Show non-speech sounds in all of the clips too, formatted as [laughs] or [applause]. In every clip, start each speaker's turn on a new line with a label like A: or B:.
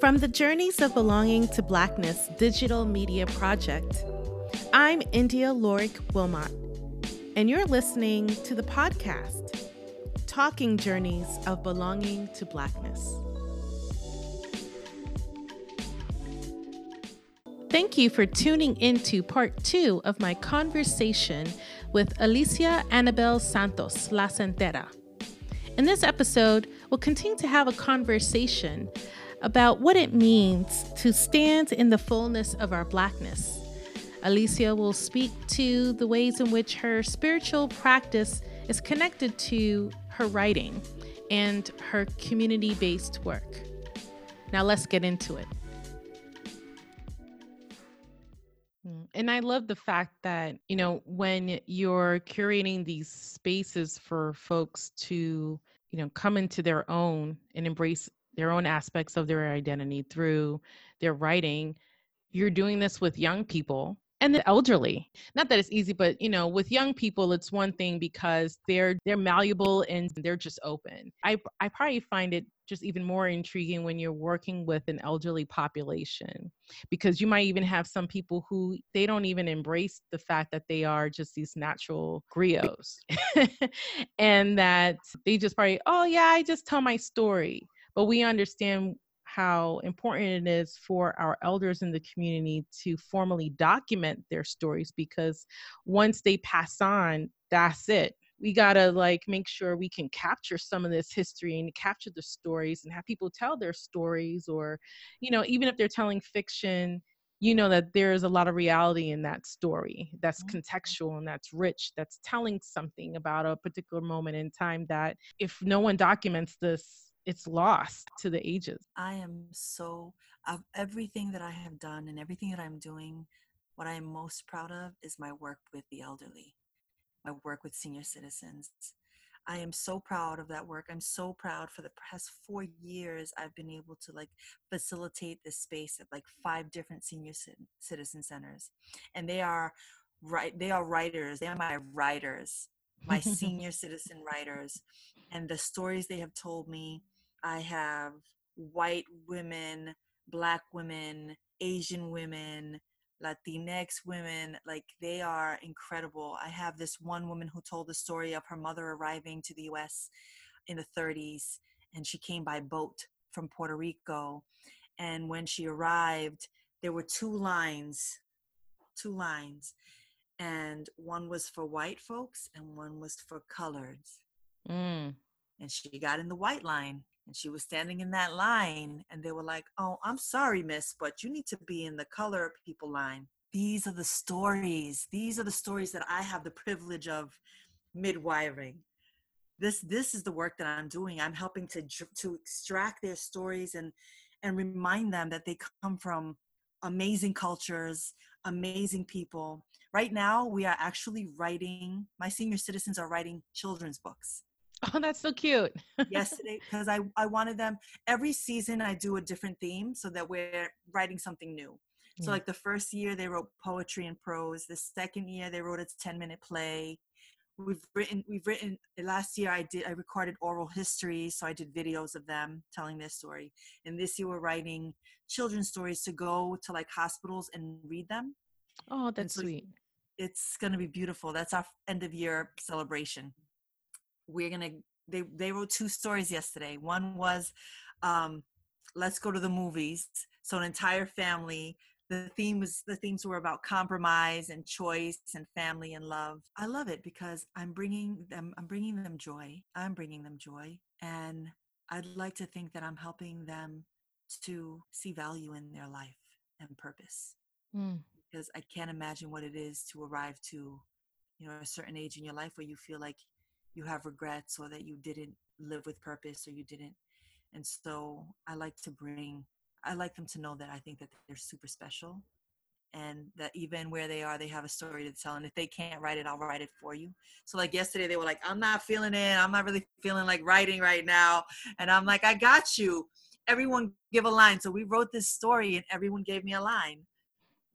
A: From the Journeys of Belonging to Blackness Digital Media Project, I'm India Lorik Wilmot, and you're listening to the podcast, Talking Journeys of Belonging to Blackness. Thank you for tuning into part two of my conversation with Alicia Anabel Santos La Santera. In this episode, we'll continue to have a conversation about what it means to stand in the fullness of our Blackness. Alicia will speak to the ways in which her spiritual practice is connected to her writing and her community based work. Now, let's get into it. And I love the fact that, you know, when you're curating these spaces for folks to, you know, come into their own and embrace their own aspects of their identity through their writing. You're doing this with young people and the elderly. Not that it's easy but you know with young people it's one thing because they're they're malleable and they're just open. I i probably find it just even more intriguing when you're working with an elderly population because you might even have some people who they don't even embrace the fact that they are just these natural griots. [laughs] And that they just probably oh yeah i just tell my story but we understand how important it is for our elders in the community to formally document their stories because once they pass on, that's it. We got to like make sure we can capture some of this history and capture the stories and have people tell their stories or you know even if they're telling fiction you know that there's a lot of reality in that story that's mm-hmm. contextual and that's rich that's telling something about a particular moment in time that if no one documents this it's lost to the ages.
B: I am so of everything that I have done and everything that I'm doing, what I am most proud of is my work with the elderly, my work with senior citizens. I am so proud of that work. I'm so proud for the past four years I've been able to like facilitate this space at like five different senior citizen centers. And they are right they are writers. They are my writers, my [laughs] senior citizen writers. And the stories they have told me I have white women, black women, Asian women, Latinx women, like they are incredible. I have this one woman who told the story of her mother arriving to the US in the 30s, and she came by boat from Puerto Rico. And when she arrived, there were two lines, two lines, and one was for white folks and one was for coloreds. Mm. And she got in the white line and she was standing in that line and they were like oh i'm sorry miss but you need to be in the color people line these are the stories these are the stories that i have the privilege of midwiring this this is the work that i'm doing i'm helping to to extract their stories and and remind them that they come from amazing cultures amazing people right now we are actually writing my senior citizens are writing children's books
A: Oh, that's so cute.
B: yesterday because I, I wanted them every season I do a different theme so that we're writing something new. So mm. like the first year they wrote poetry and prose. The second year they wrote a 10 minute play. We've written we've written last year I did I recorded oral history, so I did videos of them telling their story. And this year we're writing children's stories to go to like hospitals and read them.
A: Oh, that's so sweet.
B: It's gonna be beautiful. That's our end of year celebration. We're gonna they they wrote two stories yesterday. One was um let's go to the movies. So an entire family the theme was the themes were about compromise and choice and family and love. I love it because i'm bringing them i'm bringing them joy. I'm bringing them joy. And i'd like to think that i'm helping them to see value in their life and purpose. Mm. Because i can't imagine what it is to arrive to you know a certain age in your life where you feel like you have regrets or that you didn't live with purpose or you didn't and so i like to bring i like them to know that i think that they're super special and that even where they are they have a story to tell and if they can't write it i'll write it for you. So like yesterday they were like i'm not feeling it. I'm not really feeling like writing right now. And i'm like i got you. Everyone give a line. So we wrote this story and everyone gave me a line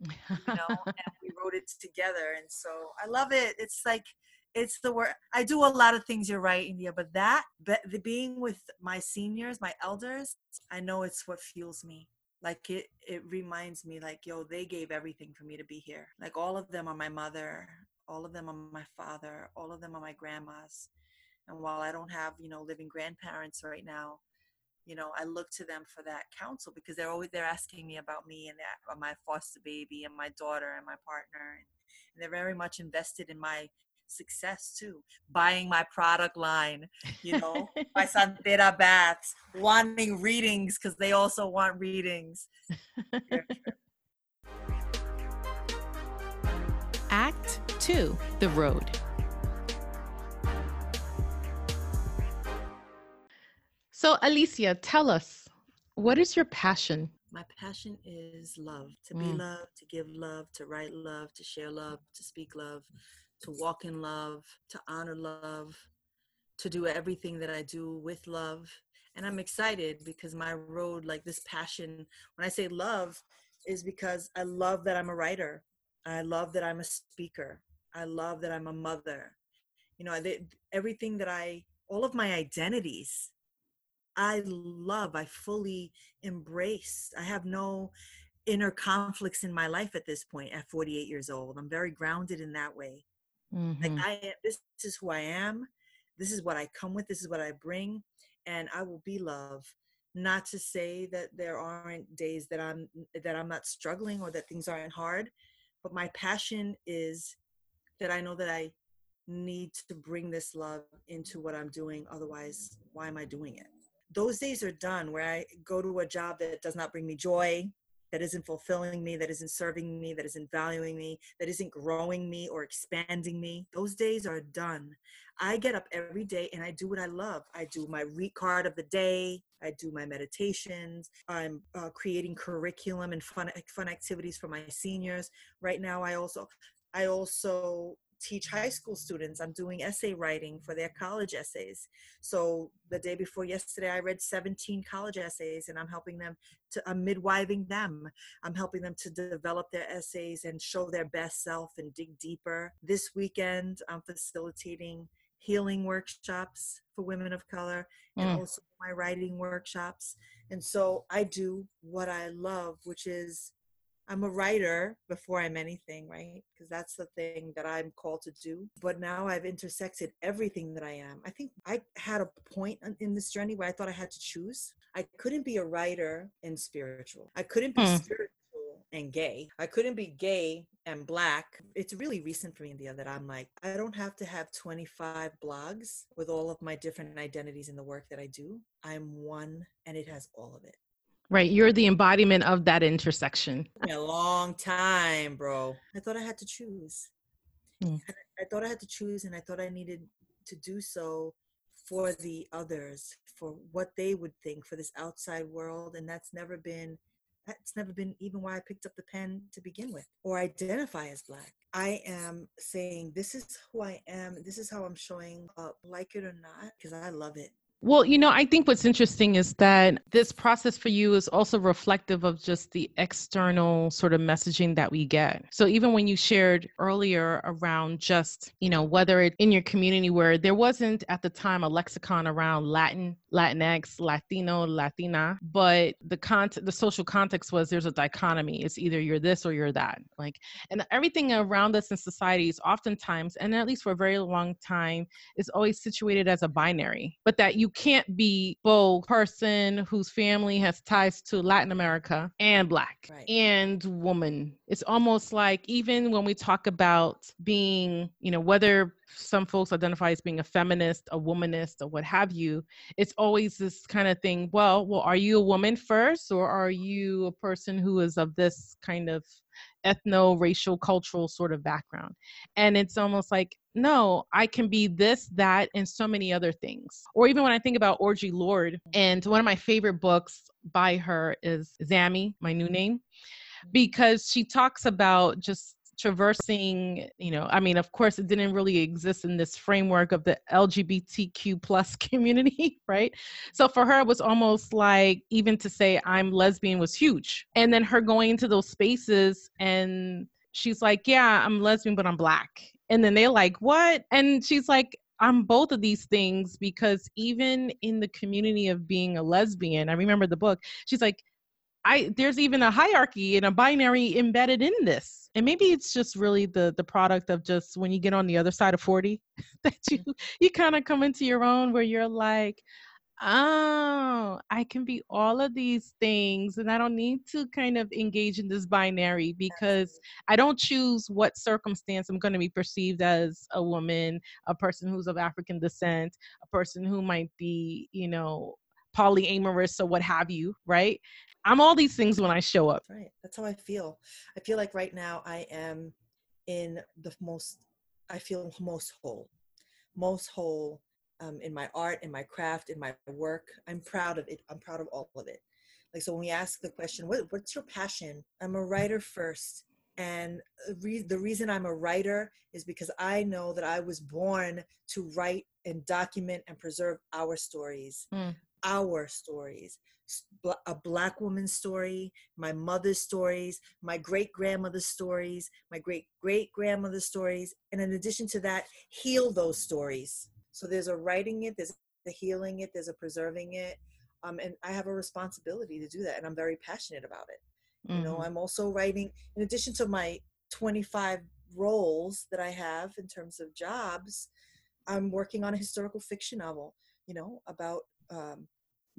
B: you know [laughs] and we wrote it together and so i love it. It's like it's the word i do a lot of things you're right india but that but the being with my seniors my elders i know it's what fuels me. Like it it reminds me like yo they gave everything for me to be here. Like all of them are my mother all of them are my father all of them are my grandmas. And while i don't have you know living grandparents right now you know i look to them for that counsel because they're always they're asking me about me and that, my foster baby and my daughter and my partner and, and they're very much invested in my success too buying my product line you know my [laughs] santera baths wanting readings because they also want readings. [laughs]
A: Act two the road So, Alicia, tell us, what is your passion?
B: My passion is love to be mm. love, to give love, to write love, to share love, to speak love, to walk in love, to honor love, to do everything that I do with love. And I'm excited because my road, like this passion, when I say love, is because I love that I'm a writer. I love that I'm a speaker. I love that I'm a mother. You know, I, everything that I, all of my identities I love, I fully embrace. I have no inner conflicts in my life at this point at 48 years old. I'm very grounded in that way. Mm-hmm. Like I this is who I am. This is what I come with. This is what I bring and I will be love. Not to say that there aren't days that I'm that I'm not struggling or that things aren't hard, but my passion is that I know that I need to bring this love into what I'm doing otherwise why am I doing it? Those days are done where I go to a job that does not bring me joy, that isn't fulfilling me, that isn't serving me, that isn't valuing me, that isn't growing me or expanding me. Those days are done. I get up every day and I do what I love. I do my read card of the day. I do my meditations. I'm uh, creating curriculum and fun fun activities for my seniors. Right now, I also I also teach high school students. I'm doing essay writing for their college essays. So the day before yesterday, I read 17 college essays and I'm helping them to, I'm midwiving them. I'm helping them to develop their essays and show their best self and dig deeper. This weekend, I'm facilitating healing workshops for women of color and mm. also my writing workshops. And so I do what I love, which is I'm a writer before I'm anything, right? Because that's the thing that I'm called to do. But now I've intersected everything that I am. I think I had a point in this journey where I thought I had to choose. I couldn't be a writer and spiritual. I couldn't be hmm. spiritual and gay. I couldn't be gay and black. It's really recent for me, India, that I'm like, I don't have to have 25 blogs with all of my different identities in the work that I do. I'm one and it has all of it.
A: Right. You're the embodiment of that intersection.
B: A long time, bro. I thought I had to choose. Mm. I thought I had to choose, and I thought I needed to do so for the others, for what they would think, for this outside world. And that's never been that's never been even why I picked up the pen to begin with or identify as black. I am saying this is who I am, this is how I'm showing up, like it or not, because I love it.
A: Well, you know, I think what's interesting is that this process for you is also reflective of just the external sort of messaging that we get. So even when you shared earlier around just, you know, whether it in your community where there wasn't at the time a lexicon around Latin, Latinx, Latino, Latina, but the content, the social context was there's a dichotomy. It's either you're this or you're that. Like, and everything around us in society is oftentimes, and at least for a very long time, is always situated as a binary, but that you can't be both person whose family has ties to Latin America and black right. and woman. It's almost like even when we talk about being, you know, whether some folks identify as being a feminist, a womanist, or what have you, it's always this kind of thing. Well, well, are you a woman first, or are you a person who is of this kind of ethno racial cultural sort of background. And it's almost like no i can be this that and so many other things. Or even when i think about Audre Lorde and one of my favorite books by her is Zami my new name because she talks about just traversing you know i mean of course it didn't really exist in this framework of the lgbtq plus [laughs] community right? So for her it was almost like even to say i'm lesbian was huge. And then her going into those spaces and she's like yeah i'm lesbian but i'm black. And then they're like what? And she's like I'm both of these things because even in the community of being a lesbian, I remember the book, she's like, I there's even a hierarchy and a binary embedded in this. And maybe it's just really the the product of just when you get on the other side of 40 [laughs] that you mm-hmm. you kind of come into your own where you're like, oh, I can be all of these things and I don't need to kind of engage in this binary because I don't choose what circumstance I'm going to be perceived as a woman, a person who's of African descent, a person who might be, you know, polyamorous or what have you, right? I'm all these things when I show up.
B: Right. That's how I feel. I feel like right now I am in the most, I feel most whole, most whole um, in my art, in my craft, in my work. I'm proud of it. I'm proud of all of it. Like, so when we ask the question, what, what's your passion? I'm a writer first. And the reason I'm a writer is because I know that I was born to write and document and preserve our stories, mm. Our stories. A black woman's story, my mother's stories, my great grandmother's stories, my great great grandmother's stories. And in addition to that, heal those stories so there's a writing it, there's a healing it, there's a preserving it. Um, and I have a responsibility to do that. And I'm very passionate about it. Mm-hmm. You know, mm-hmm. I'm also writing, in addition to my 25 roles that I have in terms of jobs, I'm working on a historical fiction novel, you know, about um,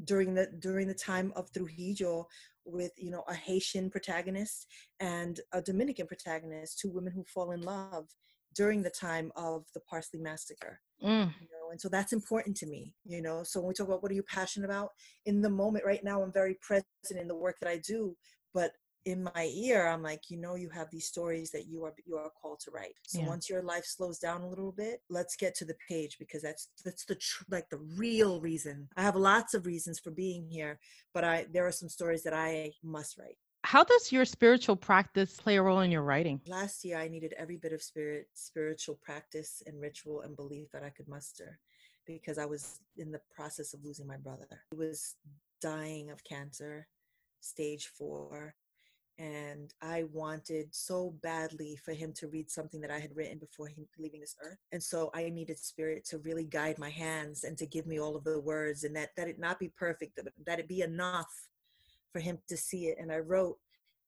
B: during the during the time of Trujillo with you know a Haitian protagonist and a Dominican protagonist, two women who fall in love during the time of the Parsley Massacre. Mm. You know, and so that's important to me, you know. So when we talk about what are you passionate about in the moment right now, I'm very present in the work that I do, but in my ear, I'm like, you know, you have these stories that you are you are called to write. So yeah. once your life slows down a little bit, let's get to the page because that's that's the tr- like the real reason. I have lots of reasons for being here, but I there are some stories that I must write.
A: How does your spiritual practice play a role in your writing?
B: Last year, I needed every bit of spirit, spiritual practice and ritual and belief that I could muster because I was in the process of losing my brother. He was dying of cancer, stage four. And I wanted so badly for him to read something that I had written before him leaving this earth. And so I needed spirit to really guide my hands and to give me all of the words and that, that it not be perfect, that, that it be enough for him to see it. And I wrote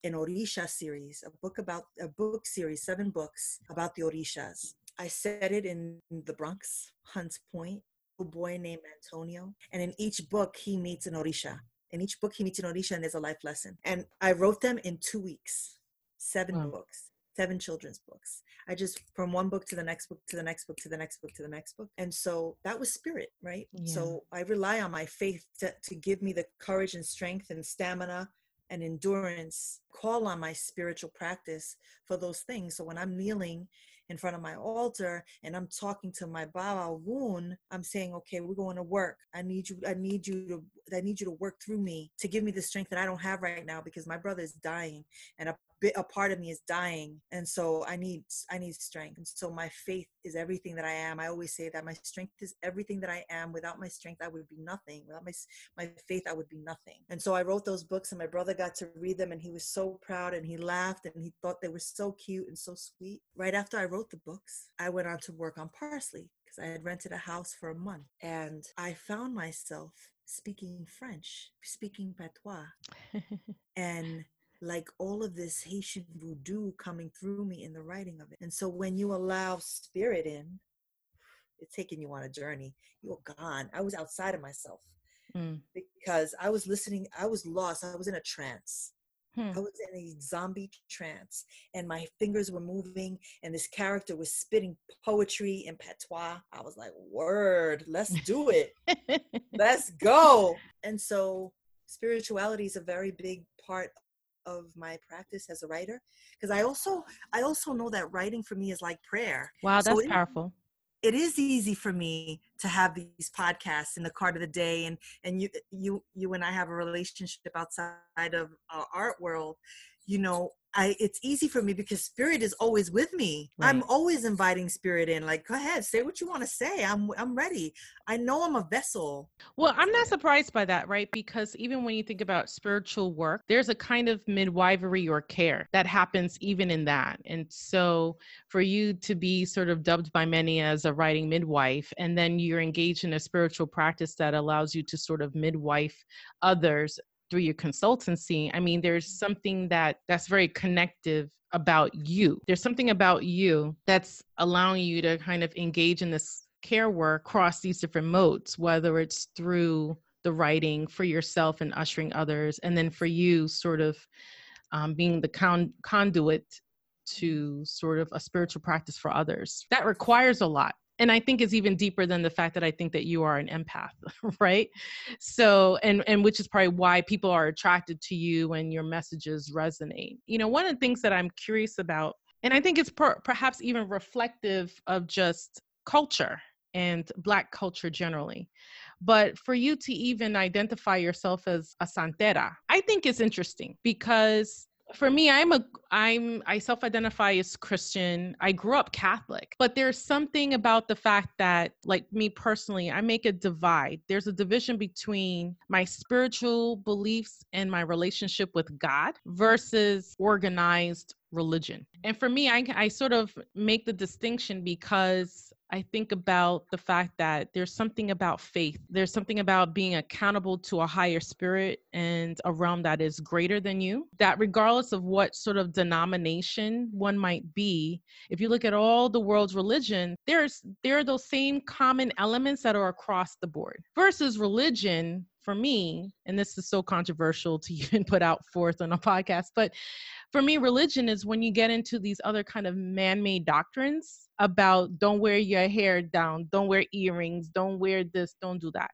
B: an Orisha series, a book about a book series, seven books about the Orishas. I set it in the Bronx, Hunts Point, a boy named Antonio. And in each book, he meets an Orisha. In each book, he meets an Orisha and there's a life lesson. And I wrote them in two weeks, seven wow. books, seven children's books. I just, from one book to the next book, to the next book, to the next book, to the next book. And so that was spirit, right? Yeah. So I rely on my faith to, to give me the courage and strength and stamina and endurance, call on my spiritual practice for those things. So when I'm kneeling in front of my altar and I'm talking to my Baba Woon, I'm saying, okay, we're going to work. I need you, I need you to I need you to work through me to give me the strength that I don't have right now because my brother is dying and a bit a part of me is dying and so i need i need strength and so my faith is everything that i am. I always say that my strength is everything that i am. Without my strength i would be nothing. Without my my faith i would be nothing. And so i wrote those books and my brother got to read them and he was so proud and he laughed and he thought they were so cute and so sweet. Right after i wrote the books i went on to work on parsley because i had rented a house for a month and i found myself speaking french speaking patois [laughs] and like all of this Haitian voodoo coming through me in the writing of it. And so when you allow spirit in, it's taking you on a journey. You're gone. I was outside of myself mm. because I was listening. I was lost. I was in a trance. Hmm. I was in a zombie trance, and my fingers were moving, and this character was spitting poetry in patois. I was like, "Word, let's do it, [laughs] let's go!" And so, spirituality is a very big part of my practice as a writer because i also i also know that writing for me is like prayer.
A: Wow that's so it, powerful.
B: it is easy for me to have these podcasts in the card of the day and and you you you and i have a relationship outside of our art world you know I it's easy for me because spirit is always with me. Right. I'm always inviting spirit in. Like, go ahead, say what you want to say. I'm I'm ready. I know I'm a vessel.
A: Well, I'm not surprised by that, right? Because even when you think about spiritual work, there's a kind of midwifery or care that happens even in that. And so for you to be sort of dubbed by many as a writing midwife, and then you're engaged in a spiritual practice that allows you to sort of midwife others through your consultancy i mean there's something that that's very connective about you. There's something about you that's allowing you to kind of engage in this care work across these different modes whether it's through the writing for yourself and ushering others and then for you sort of um, being the con- conduit to sort of a spiritual practice for others. That requires a lot and i think is even deeper than the fact that i think that you are an empath [laughs] right? So and and which is probably why people are attracted to you and your messages resonate. You know one of the things that i'm curious about and i think it's per, perhaps even reflective of just culture and black culture generally but for you to even identify yourself as a santera i think is interesting because for me i'm a i'm i self-identify as christian. I grew up catholic but there's something about the fact that like me personally i make a divide. There's a division between my spiritual beliefs and my relationship with god versus organized religion. And for me i, I sort of make the distinction because I think about the fact that there's something about faith. There's something about being accountable to a higher spirit and a realm that is greater than you. That, regardless of what sort of denomination one might be, if you look at all the world's religion, there's there are those same common elements that are across the board. Versus religion, for me, and this is so controversial to [laughs] even put out forth on a podcast, but for me, religion is when you get into these other kind of man-made doctrines about don't wear your hair down, don't wear earrings, don't wear this, don't do that.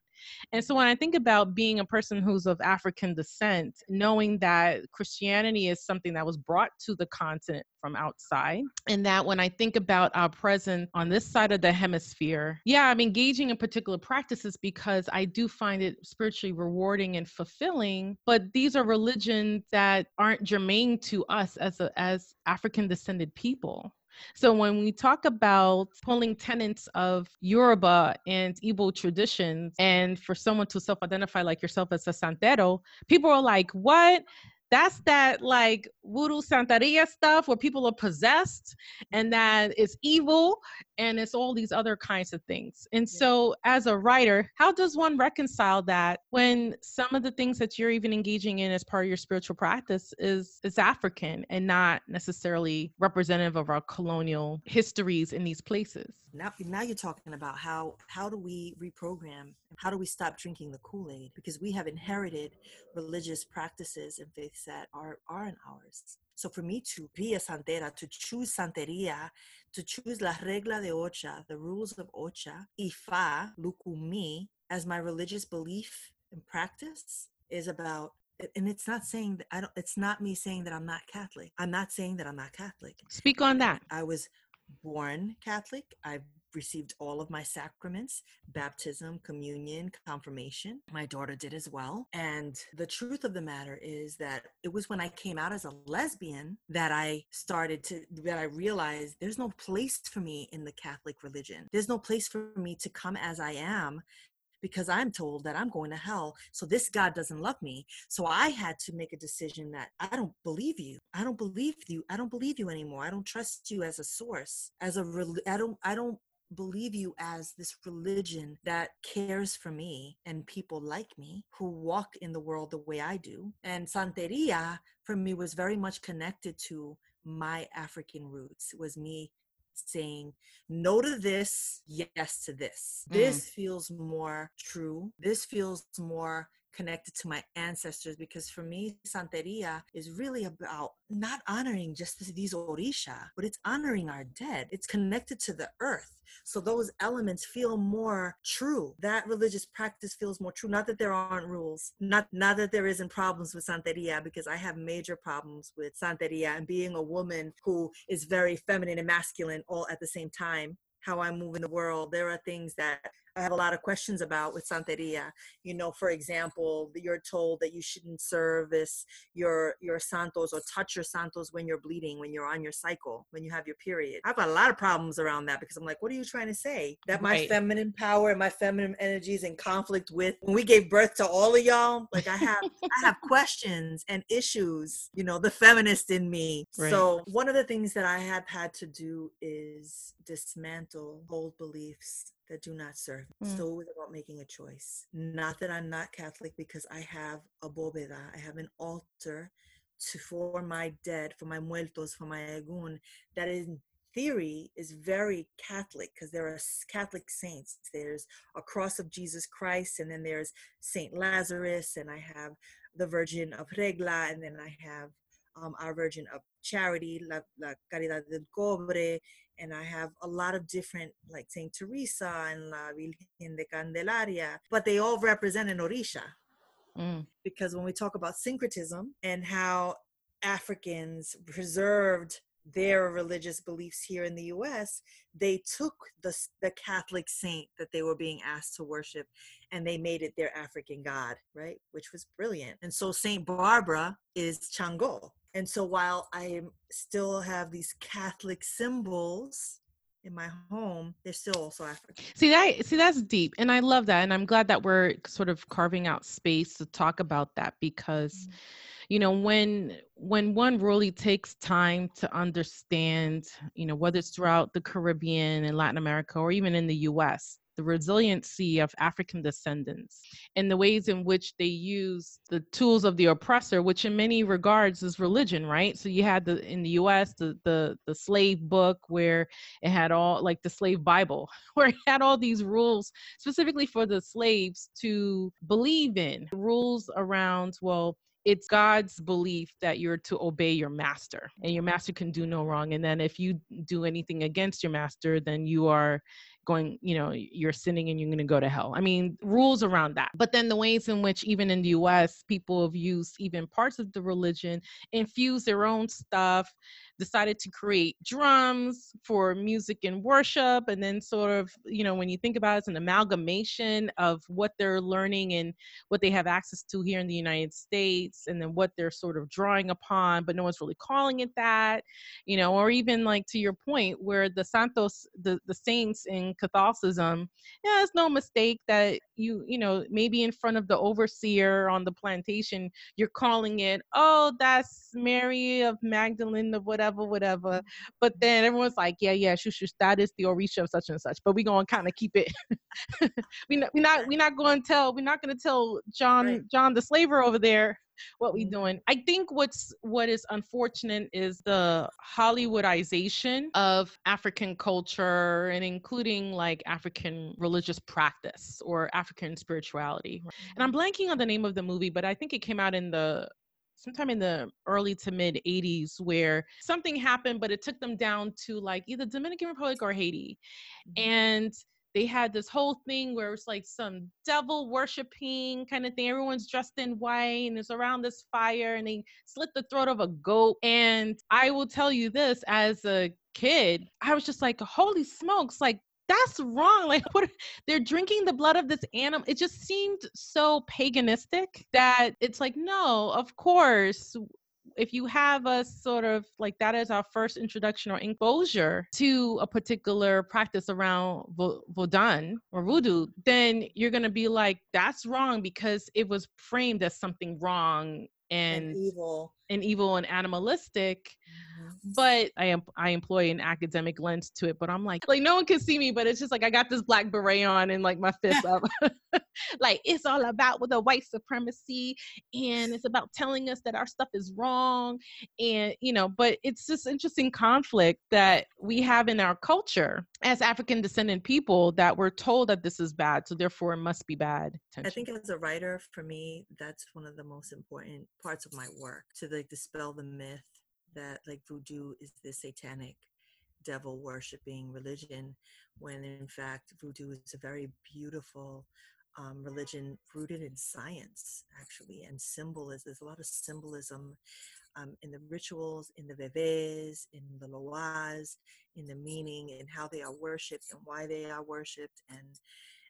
A: And so when I think about being a person who's of African descent, knowing that Christianity is something that was brought to the continent from outside, and that when I think about our presence on this side of the hemisphere, yeah, I'm engaging in particular practices because I do find it spiritually rewarding and fulfilling. But these are religions that aren't germane to us as a, as African descended people. So when we talk about pulling tenets of Yoruba and Igbo traditions, and for someone to self-identify like yourself as a santero, people are like, "What? that's that like voodoo santeria stuff where people are possessed and that it's evil and it's all these other kinds of things. And yeah. so as a writer how does one reconcile that when some of the things that you're even engaging in as part of your spiritual practice is is african and not necessarily representative of our colonial histories in these places?
B: Now now you're talking about how how do we reprogram how do we stop drinking the kool-aid? Because we have inherited religious practices and faiths that are aren't ours so for me to be a santera to choose santeria to choose la regla de ocha the rules of ocha ifa lukumi as my religious belief and practice is about and it's not saying that I don't it's not me saying that I'm not Catholic. I'm not saying that I'm not Catholic.
A: Speak on that.
B: I was born Catholic. I've received all of my sacraments baptism, communion, confirmation. My daughter did as well. And the truth of the matter is that it was when I came out as a lesbian that I started to, that I realized there's no place for me in the Catholic religion. There's no place for me to come as I am because I'm told that I'm going to hell. So this God doesn't love me. So I had to make a decision that I don't believe you. I don't believe you. I don't believe you anymore. I don't trust you as a source. As a I don't I don't believe you as this religion that cares for me and people like me who walk in the world the way I do. And Santeria for me was very much connected to my African roots. It was me saying no to this, yes to this. Mm. This feels more true. This feels more connected to my ancestors because for me santeria is really about not honoring just these orisha but it's honoring our dead. It's connected to the earth. So those elements feel more true. That religious practice feels more true. Not that there aren't rules. Not not that there isn't problems with santeria because i have major problems with santeria and being a woman who is very feminine and masculine all at the same time how I move in the world. There are things that I have a lot of questions about with Santeria. You know, for example, you're told that you shouldn't service your your santos or touch your santos when you're bleeding, when you're on your cycle, when you have your period. I've got a lot of problems around that because I'm like, what are you trying to say? That my right. feminine power and my feminine energy is in conflict with when we gave birth to all of y'all. Like I have I have [laughs] questions and issues, you know, the feminist in me. Right. So one of the things that I have had to do is dismantle old beliefs that do not serve.
A: Mm.
B: Still was about making a choice. Not that I'm not Catholic because I have a bóveda, I have an altar to for my dead, for my muertos, for my egun, that in theory is very Catholic because there are Catholic saints. There's a cross of Jesus Christ, and then there's Saint Lazarus, and I have the Virgin of Regla, and then I have um, our Virgin of Charity, La, La Caridad del Cobre, and I have a lot of different, like Saint Teresa and La Virgen de Candelaria, but they all represent an Orisha
A: Mm.
B: because when we talk about syncretism and how Africans preserved their religious beliefs here in the US, they took the, the Catholic saint that they were being asked to worship and they made it their African god, right? Which was brilliant. And so Saint Barbara is Chango. And so while I still have these Catholic symbols in my home, they're still also African.
A: See that see that's deep and I love that and I'm glad that we're sort of carving out space to talk about that because mm. You know when when one really takes time to understand, you know, whether it's throughout the Caribbean and Latin America or even in the US, the resiliency of African descendants and the ways in which they use the tools of the oppressor, which in many regards is religion, right? So you had the in the US the the the slave book where it had all like the slave bible [laughs] where it had all these rules specifically for the slaves to believe in rules around well it's god's belief that you're to obey your master and your mm-hmm. master can do no wrong and then if you do anything against your master then you are going you know you're sinning and you're going to go to hell. I mean rules around that. But then the ways in which even in the us people have used even parts of the religion infuse their own stuff decided to create drums for music and worship and then sort of you know when you think about it, it's an amalgamation of what they're learning and what they have access to here in the united states and then what they're sort of drawing upon but no one's really calling it that you know or even like to your point where the santos the, the saints in catholicism yeah it's no mistake that you you know maybe in front of the overseer on the plantation you're calling it oh that's mary of magdalene of whatever whatever whatever. but then everyone's like yeah yeah shush, shush that is the orisha of such and such but we're gonna kind of keep it [laughs] we not, we're not we're not going to tell we're not going to tell john
B: Right.
A: john the slaver over there what we
B: Mhm.
A: doing i think what's what is unfortunate is the hollywoodization of african culture and including like african religious practice or african spirituality and i'm blanking on the name of the movie but i think it came out in the sometime in the early to mid 80s where something happened but it took them down to like either dominican republic or haiti
B: Mhm.
A: and they had this whole thing where it's like some devil worshiping kind of thing. Everyone's dressed in white and it's around this fire and they slit the throat of a goat. And I will tell you this as a kid, I was just like, holy smokes, like that's wrong. Like [laughs] what they're drinking the blood of this animal. It just seemed so paganistic that it's like, no, of course, if you have a sort of like that as our first introduction or exposure to a particular practice around vo- Vodun or voodoo, then you're going to be like, that's wrong because it was framed as something wrong and,
B: and evil.
A: and evil and animalistic. But I am I employ an academic lens to it. But I'm like, like no one can see me, but it's just like I got this black beret on and like my fist up. [laughs] like it's all about with the white supremacy and it's about telling us that our stuff is wrong. And you know, but it's this interesting conflict that we have in our culture as African descendant people that we're told that this is bad, so therefore it must be bad.
B: I think as a writer, for me, that's one of the most important parts of my work to like dispel the myth that like voodoo is this satanic devil worshiping religion when in fact voodoo is a very beautiful um, religion rooted in science actually and symbolism there's a lot of symbolism um, in the rituals in the veves in the loas in the meaning and how they are worshipped and why they are worshipped and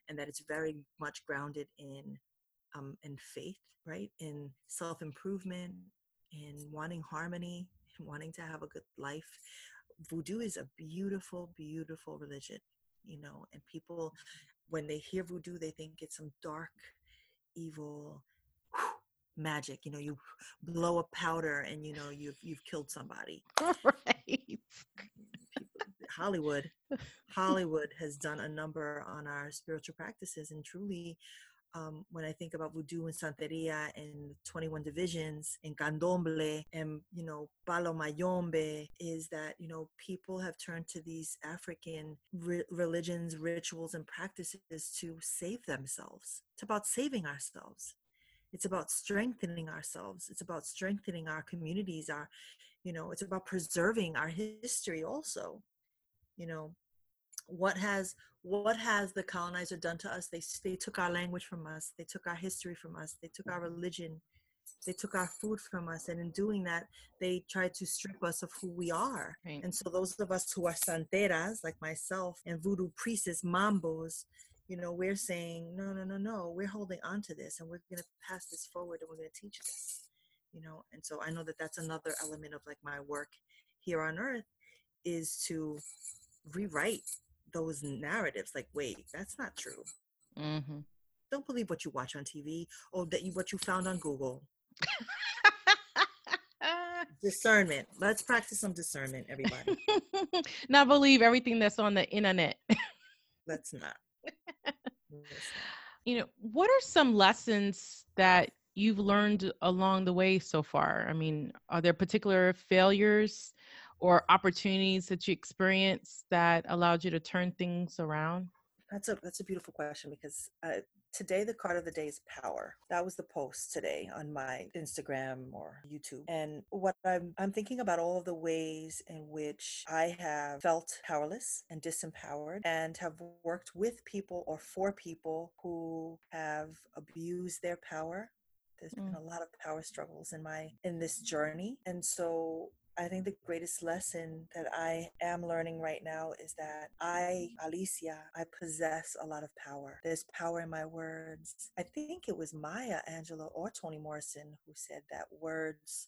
B: and that it's very much grounded in um, in faith right? In self-improvement in wanting harmony wanting to have a good life voodoo is a beautiful beautiful religion you know and people when they hear voodoo they think it's some dark evil magic you know you blow a powder and you know you've you've killed somebody [laughs]
A: right.
B: Hollywood. Hollywood has done a number on our spiritual practices, and truly, um, when I think about voodoo and santeria and 21 divisions and candomblé and, you know, palo mayombe is that, you know, people have turned to these African re- religions, rituals, and practices to save themselves. It's about saving ourselves. It's about strengthening ourselves. It's about strengthening our communities, our, you know, it's about preserving our history also. You know, what has what has the colonizer done to us? They they took our language from us they took our history from us they took our mm-hmm. religion they took our food from us and in doing that they tried to strip us of who we are. Right. and so those of us who are santeras like myself and voodoo priests mambos you know we're saying no no no no we're holding on to this and we're going to pass this forward and we're going to teach this you know? And so i know that that's another element of like my work here on earth is to rewrite those narratives like wait that's not true. Mm-hmm. don't believe what you watch on tv or that you what you found on google. Discernment. Let's practice some discernment everybody. [laughs]
A: Not believe everything that's on the internet. [laughs]
B: Let's not.
A: You know what are some lessons that you've learned along the way so far? I mean are there particular failures or opportunities that you experienced that allowed you to turn things around?
B: That's a that's a beautiful question because uh, today the card of the day is power. That was the post today on my Instagram or YouTube. And what I'm I'm thinking about all of the ways in which I have felt powerless and disempowered and have worked with people or for people who have abused their power. There's been a lot of power struggles in my in this journey. And so I think the greatest lesson that I am learning right now is that I, Alicia, I possess a lot of power. There's power in my words. I think it was Maya Angelou or Toni Morrison who said that words,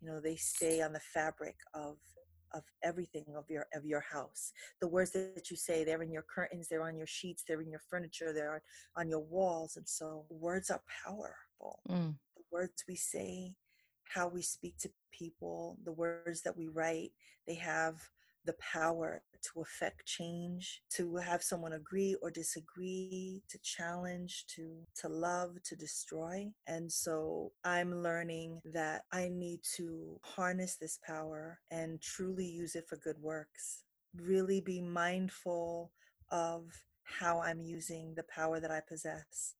B: you know, they stay on the fabric of of everything of your of your house. The words that you say, they're in your curtains, they're on your sheets, they're in your furniture, they're on your walls. And so words are powerful. Mm. The words we say, how we speak to people, the words that we write, they have the power to affect change, to have someone agree or disagree, to challenge, to to love, to destroy. And so I'm learning that I need to harness this power and truly use it for good works. Really be mindful of how I'm using the power that I possess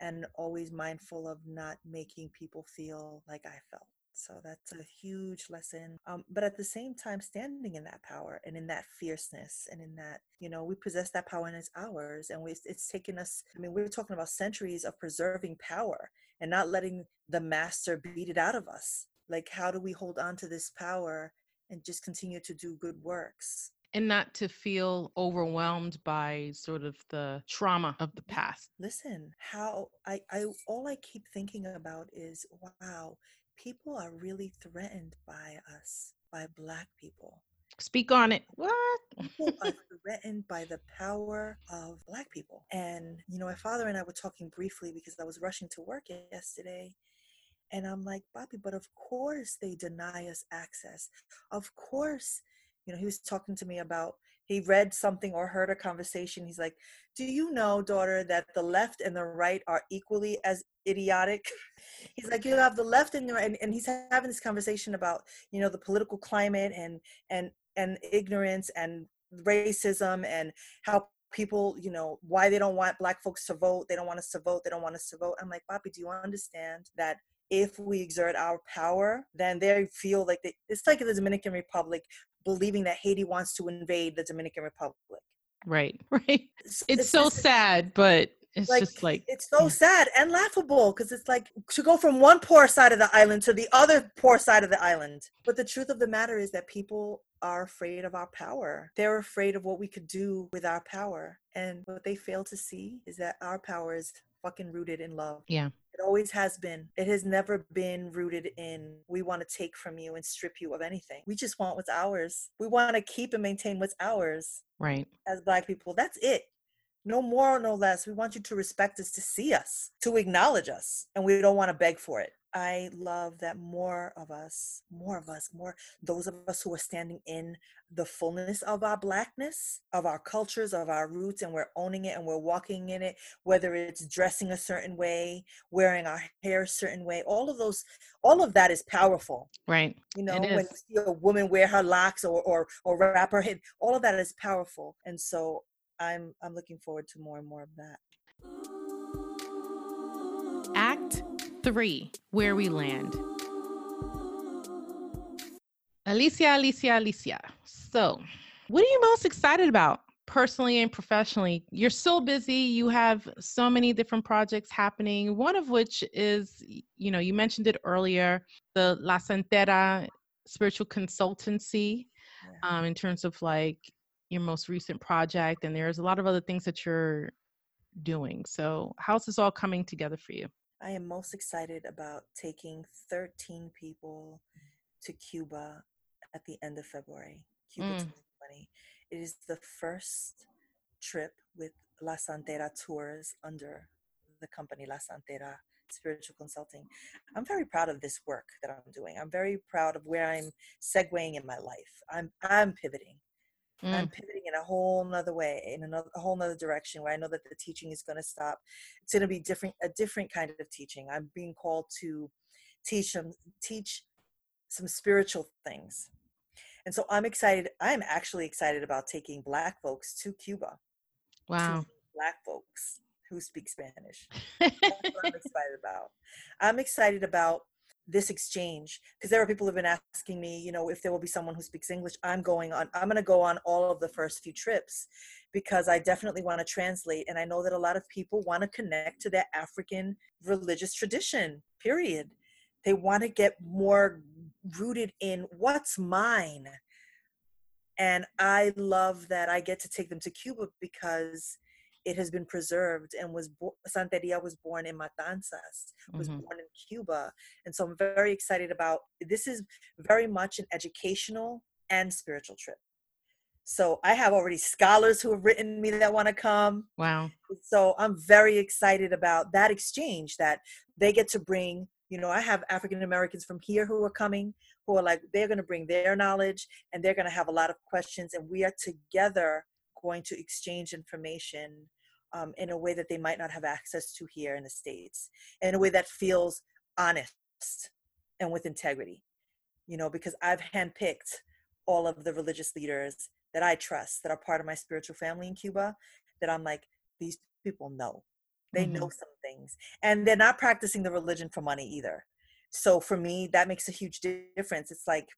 B: and always mindful of not making people feel like I felt. So that's a huge lesson. Um, but at the same time, standing in that power and in that fierceness and in that, you know, we possess that power and it's ours. And we, it's taken us, I mean, we're talking about centuries of preserving power and not letting the master beat it out of us. Like, how do we hold on to this power and just continue to do good works?
A: and not to feel overwhelmed by sort of the trauma of the past
B: listen how i i all i keep thinking about is wow people are really threatened by us, by Black people.
A: Speak on it. What?
B: people are [laughs] threatened by the power of Black people. And, you know, my father and I were talking briefly because I was rushing to work yesterday. And I'm like, Bobby, but of course they deny us access. Of course, you know, he was talking to me about he read something or heard a conversation. He's like, Do you know, daughter, that the left and the right are equally as idiotic? [laughs] He's like, You have the left and the right, and, and he's having this conversation about, you know, the political climate and and and ignorance and racism and how people, you know, why they don't want black folks to vote. They don't want us to vote. They don't want us to vote. I'm like, Bobby, do you understand that if we exert our power, then they feel like they, it's like the Dominican Republic believing that Haiti wants to invade the Dominican Republic.
A: Right, [laughs] right. It's, it's, so just, sad, but it's like, just like
B: it's so sad and laughable because it's like to go from one poor side of the island to the other poor side of the island. But the truth of the matter is that people are afraid of our power. They're afraid of what we could do with our power. And what they fail to see is that our power is fucking rooted in love.
A: Yeah.
B: It always has been. It has never been rooted in we want to take from you and strip you of anything. We just want what's ours. We want to keep and maintain what's ours.
A: Right.
B: As black people. That's it. No more, no less. We want you to respect us, to see us, to acknowledge us. And we don't want to beg for it. I love that more of us, more of us, more those of us who are standing in the fullness of our blackness, of our cultures, of our roots, and we're owning it and we're walking in it, whether it's dressing a certain way, wearing our hair a certain way, all of those, all of that is powerful.
A: Right.
B: You know, when you see a woman wear her locks or or or wrap her head, all of that is powerful. And so I'm I'm looking forward to more and more of that.
A: Act three, where we land. Alicia, Alicia, Alicia. So, what are you most excited about personally and professionally? You're so busy, you have so many different projects happening, one of which is, you know, you mentioned it earlier, the La Santera spiritual consultancy um, in terms of like your most recent project. And there's a lot of other things that you're doing. So, how's this all coming together for you?
B: I am most excited about taking 13 people to Cuba at the end of February, Cuba mm. 2020. It is the first trip with La Santera Tours under the company La Santera Spiritual Consulting. I'm very proud of this work that I'm doing. I'm very proud of where I'm segueing in my life. I'm I'm pivoting. Mm. I'm pivoting in a whole nother way, in another a whole nother direction where I know that the teaching is going to stop. It's going to be different, a different kind of teaching. I'm being called to teach them, teach some spiritual things. And so I'm excited. I'm actually excited about taking Black folks to Cuba.
A: Wow.
B: To black folks who speak Spanish. [laughs] That's what I'm excited about. I'm excited about this exchange because there are people who've been asking me you know if there will be someone who speaks english i'm going on i'm going to go on all of the first few trips because i definitely want to translate and i know that a lot of people want to connect to their african religious tradition period. They want to get more rooted in what's mine. And i love that i get to take them to cuba because it has been preserved and was bo- Santeria was born in Matanzas, was mm-hmm. born in Cuba, and so I'm very excited about. This is very much an educational and spiritual trip. So I have already scholars who have written me that want to come.
A: Wow!
B: So I'm very excited about that exchange that they get to bring. You know, I have African Americans from here who are coming, who are like they're going to bring their knowledge and they're going to have a lot of questions, and we are together going to exchange information um, in a way that they might not have access to here in the States, in a way that feels honest and with integrity. You know, because I've handpicked all of the religious leaders that I trust that are part of my spiritual family in Cuba, that I'm like, these people know. They mm-hmm. know some things. And they're not practicing the religion for money either. So for me, that makes a huge difference. It's like,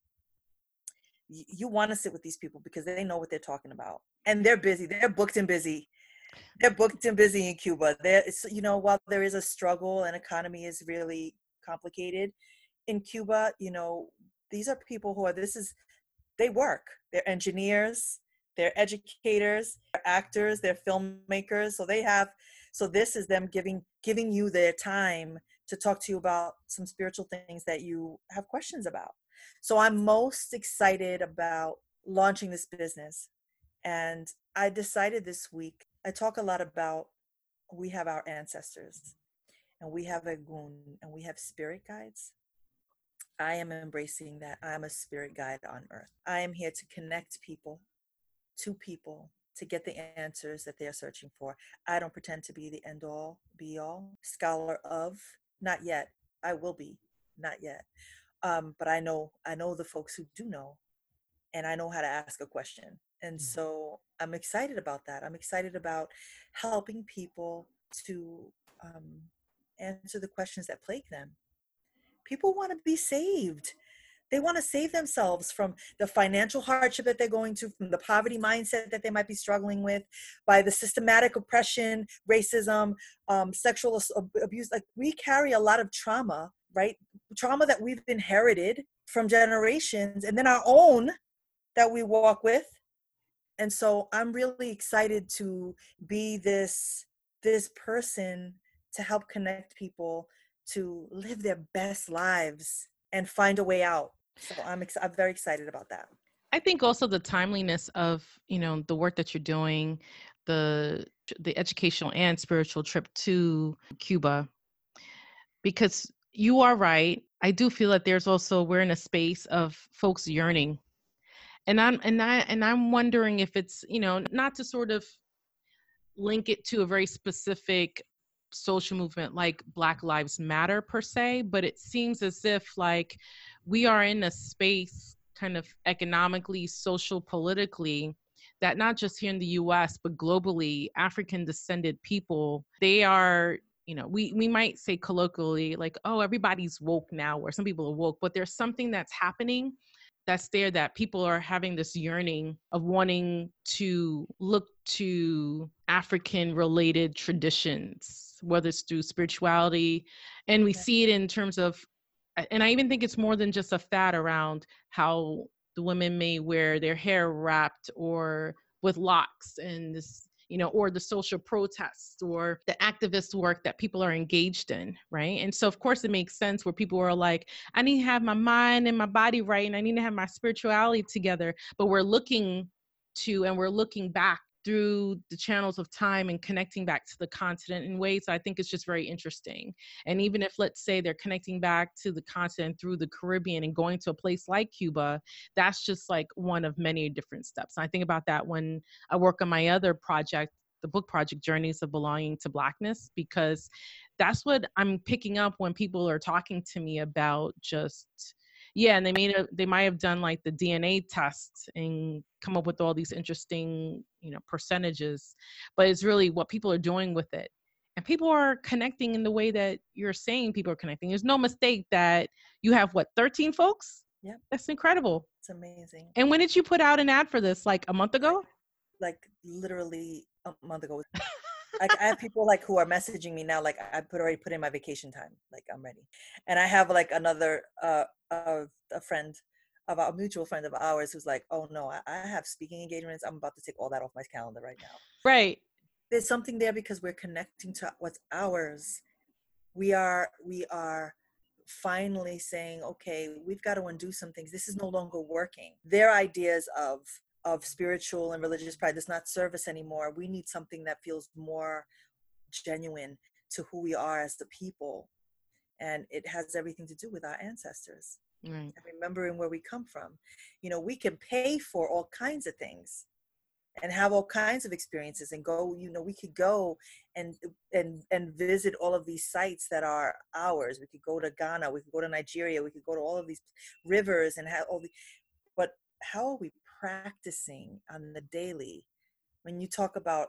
B: you want to sit with these people because they know what they're talking about and they're busy they're booked and busy they're booked and busy in Cuba. There, you know, while there is a struggle and economy is really complicated in Cuba, you know, these are people who are. This is they work. They're engineers. They're educators. They're actors. They're filmmakers. So they have. So this is them giving giving you their time to talk to you about some spiritual things that you have questions about. So I'm most excited about launching this business. And I decided this week I talk a lot about we have our ancestors and we have Egun and we have spirit guides. I am embracing that. I'm a spirit guide on earth. I am here to connect people to people to get the answers that they're searching for. I don't pretend to be the end all, be all, scholar of, not yet. I will be, not yet. Um, but I know I know the folks who do know, and I know how to ask a question. And mm-hmm. so I'm excited about that. I'm excited about helping people to um, answer the questions that plague them. People want to be saved. They want to save themselves from the financial hardship that they're going to, from the poverty mindset that they might be struggling with, by the systematic oppression, racism, um, sexual abuse. Like we carry a lot of trauma, right? Trauma that we've inherited from generations, and then our own that we walk with and so i'm really excited to be this this person to help connect people to live their best lives and find a way out so i'm ex- i'm very excited about that
A: i think also the timeliness of you know the work that you're doing the the educational and spiritual trip to cuba because you are right. I do feel that there's also we're in a space of folks yearning. And I'm and I and I'm wondering if it's, you know, not to sort of link it to a very specific social movement like Black Lives Matter per se, but it seems as if like we are in a space kind of economically, social, politically that not just here in the US, but globally, African descended people, they are you know we we might say colloquially like oh everybody's woke now or some people are woke but there's something that's happening that's there that people are having this yearning of wanting to look to african related traditions whether it's through spirituality and we see it in terms of and i even think it's more than just a fad around how the women may wear their hair wrapped or with locks and this you know, or the social protests or the activist work that people are engaged in, right? And so, of course, it makes sense where people are like, I need to have my mind and my body right, and I need to have my spirituality together. But we're looking to and we're looking back through the channels of time and connecting back to the continent in ways I think is just very interesting. And even if, let's say, they're connecting back to the continent through the Caribbean and going to a place like Cuba, that's just like one of many different steps. And I think about that when I work on my other project, the book project Journeys of Belonging to Blackness, because that's what I'm picking up when people are talking to me about just yeah and they made they might have done like the dna tests and come up with all these interesting you know percentages but it's really what people are doing with it. And people are connecting in the way that you're saying people are connecting. There's no mistake that you have what 13 folks?
B: Yeah
A: that's incredible.
B: It's amazing.
A: And when did you put out an ad for this? Like a month ago?
B: Like literally a month ago. Like I have people like who are messaging me now, like I put already put in my vacation time, like I'm ready. And I have like another uh, uh a friend of a mutual friend of ours who's like, oh no, I, I have speaking engagements. I'm about to take all that off my calendar right now.
A: Right.
B: There's something there because we're connecting to what's ours. We are we are finally saying, okay, we've got to undo some things. This is no longer working. Their ideas of of spiritual and religious pride does not serve us anymore. We need something that feels more genuine to who we are as the people. And it has everything to do with our ancestors. Right. And remembering where we come from. You know, we can pay for all kinds of things and have all kinds of experiences and go you know we could go and and and visit all of these sites that are ours we could go to ghana we could go to nigeria we could go to all of these rivers and have all the but how are we practicing on the daily when you talk about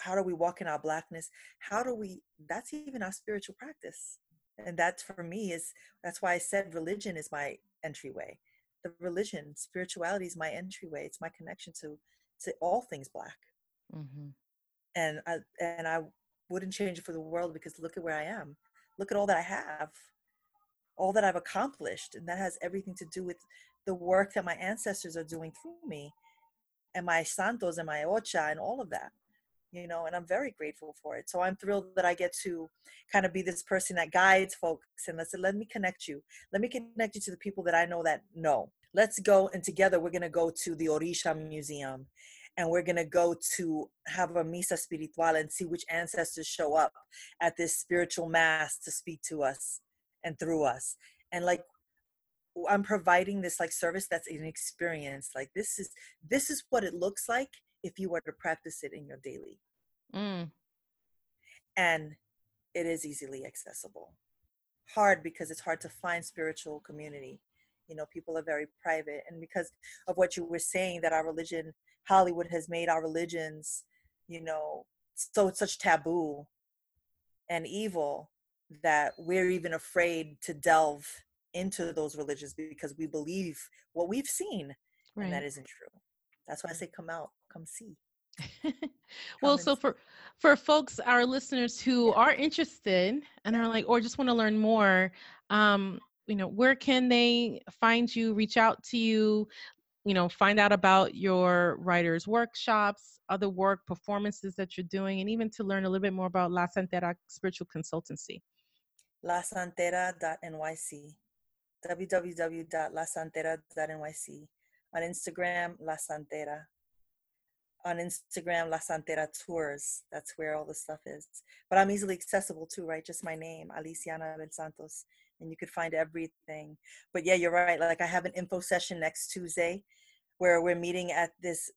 B: how do we walk in our blackness how do we that's even our spiritual practice and that's for me is that's why i said religion is my entryway. The religion spirituality is my entryway it's my connection to to all things black. Mm-hmm. and i and i wouldn't change it for the world because look at where i am. Look at all that i have all that i've accomplished and that has everything to do with the work that my ancestors are doing through me and my santos and my ocha and all of that you know and i'm very grateful for it. So i'm thrilled that i get to kind of be this person that guides folks and let's let me connect you. Let me connect you to the people that i know that know. Let's go and together we're to go to the orisha museum and we're to go to have a misa spiritual and see which ancestors show up at this spiritual mass to speak to us and through us. And like I'm providing this like service that's an experience. Like this is this is what it looks like if you were to practice it in your daily. Mm. And it is easily accessible. Hard because it's hard to find spiritual community. You know, people are very private. And because of what you were saying, that our religion, Hollywood has made our religions, you know, so such taboo and evil that we're even afraid to delve into those religions because we believe what we've seen right. and that isn't true that's why i say come out come see [laughs]
A: well so for for folks our listeners who yeah. are interested and are like or just want to learn more um you know where can they find you reach out to you you know find out about your writers workshops other work performances that you're doing and even to learn a little bit more about la santera spiritual consultancy
B: lasantera.nyc www.lasantera.nyc. On Instagram, La Santera. On Instagram, La Santera Tours. That's where all the stuff is. But I'm easily accessible too, right? Just my name, Alicia Anabel Santos, and you could find everything. But yeah, you're right. Like I have an info session next Tuesday where we're meeting at this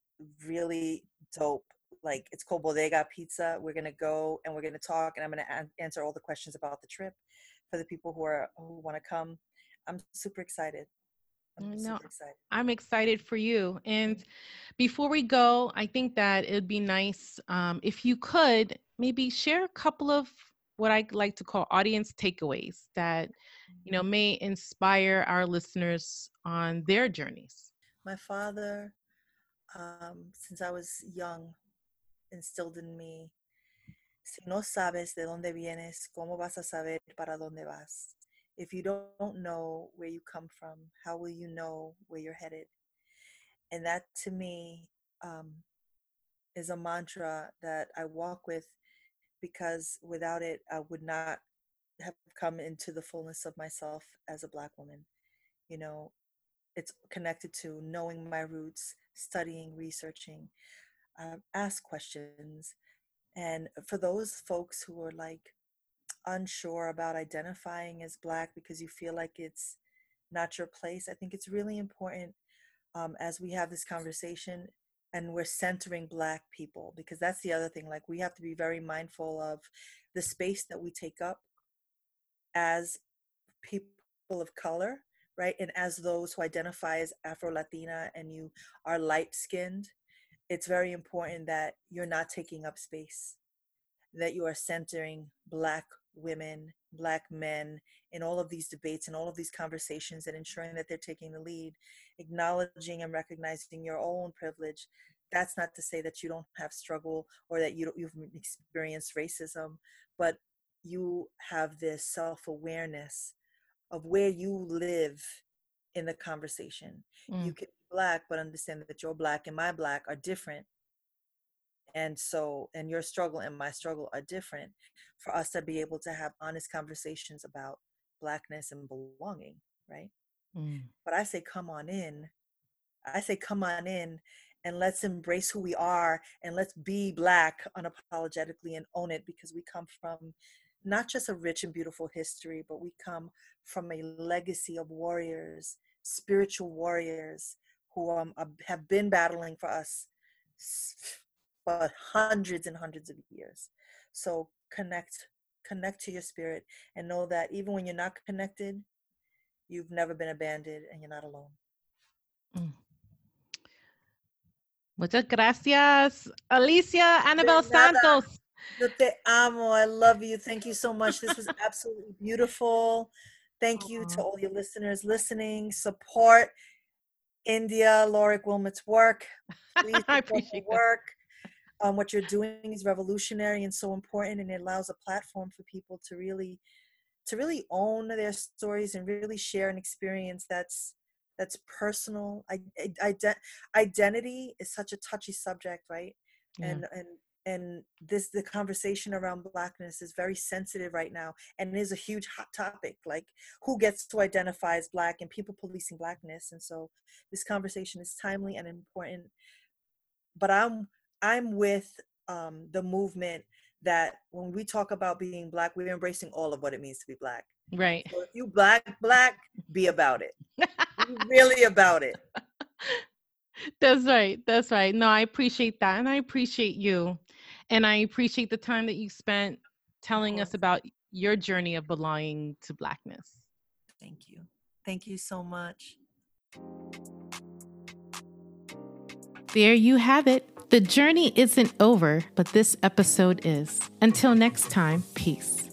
B: really dope like it's called bodega pizza we're to go and we're to talk and i'm going to a- answer all the questions about the trip for the people who are who want to come i'm super excited
A: I'm no, excited. I'm excited for you. And before we go, I think that it'd be nice um, if you could maybe share a couple of what I like to call audience takeaways that you know mm-hmm. may inspire our listeners on their journeys.
B: My father, um, since I was young, instilled in me: "Si no sabes de dónde vienes, cómo vas a saber para dónde vas." If you don't know where you come from, how will you know where you're headed? And that to me um, is a mantra that I walk with because without it, I would not have come into the fullness of myself as a Black woman. You know, it's connected to knowing my roots, studying, researching, uh, ask questions. And for those folks who are like, unsure about identifying as black because you feel like it's not your place i think it's really important um, as we have this conversation and we're centering black people because that's the other thing like we have to be very mindful of the space that we take up as people of color right and as those who identify as afro latina and you are light skinned it's very important that you're not taking up space that you are centering black women, black men in all of these debates and all of these conversations and ensuring that they're taking the lead, acknowledging and recognizing your own privilege. That's not to say that you don't have struggle or that you you've experienced racism, but you have this self awareness of where you live in the conversation. Mm. You can be black, but understand that your black and my black are different and so and your struggle and my struggle are different for us to be able to have honest conversations about blackness and belonging right mm. but i say come on in i say come on in and let's embrace who we are and let's be black unapologetically and own it because we come from not just a rich and beautiful history but we come from a legacy of warriors spiritual warriors who um, have been battling for us for hundreds and hundreds of years. So connect, connect to your spirit and know that even when you're not connected, you've never been abandoned and you're not alone. Mm.
A: Muchas gracias, Alicia Anabel Santos.
B: Yo te amo. I love you. Thank you so much. This was [laughs] absolutely beautiful. Thank you to all your listeners listening. Support India Lorik Wilmott's work. [laughs] Please I appreciate work um, what you're doing is revolutionary and so important and it allows a platform for people to really to really own their stories and really share an experience that's that's personal. I, I, identity is such a touchy subject right? Yeah. and and and this the conversation around blackness is very sensitive right now and is a huge hot topic like who gets to identify as black and people policing blackness and so this conversation is timely and important. But i'm I'm with um, the movement that when we talk about being black, we're embracing all of what it means to be black.
A: Right.
B: So if you black, black, be about it. really about it. [laughs]
A: That's right. That's right. No, I appreciate that. And I appreciate you. And I appreciate the time that you spent telling us about your journey of belonging to blackness.
B: Thank you. Thank you so much.
A: There you have it. The journey isn't over, but this episode is. Until next time, peace.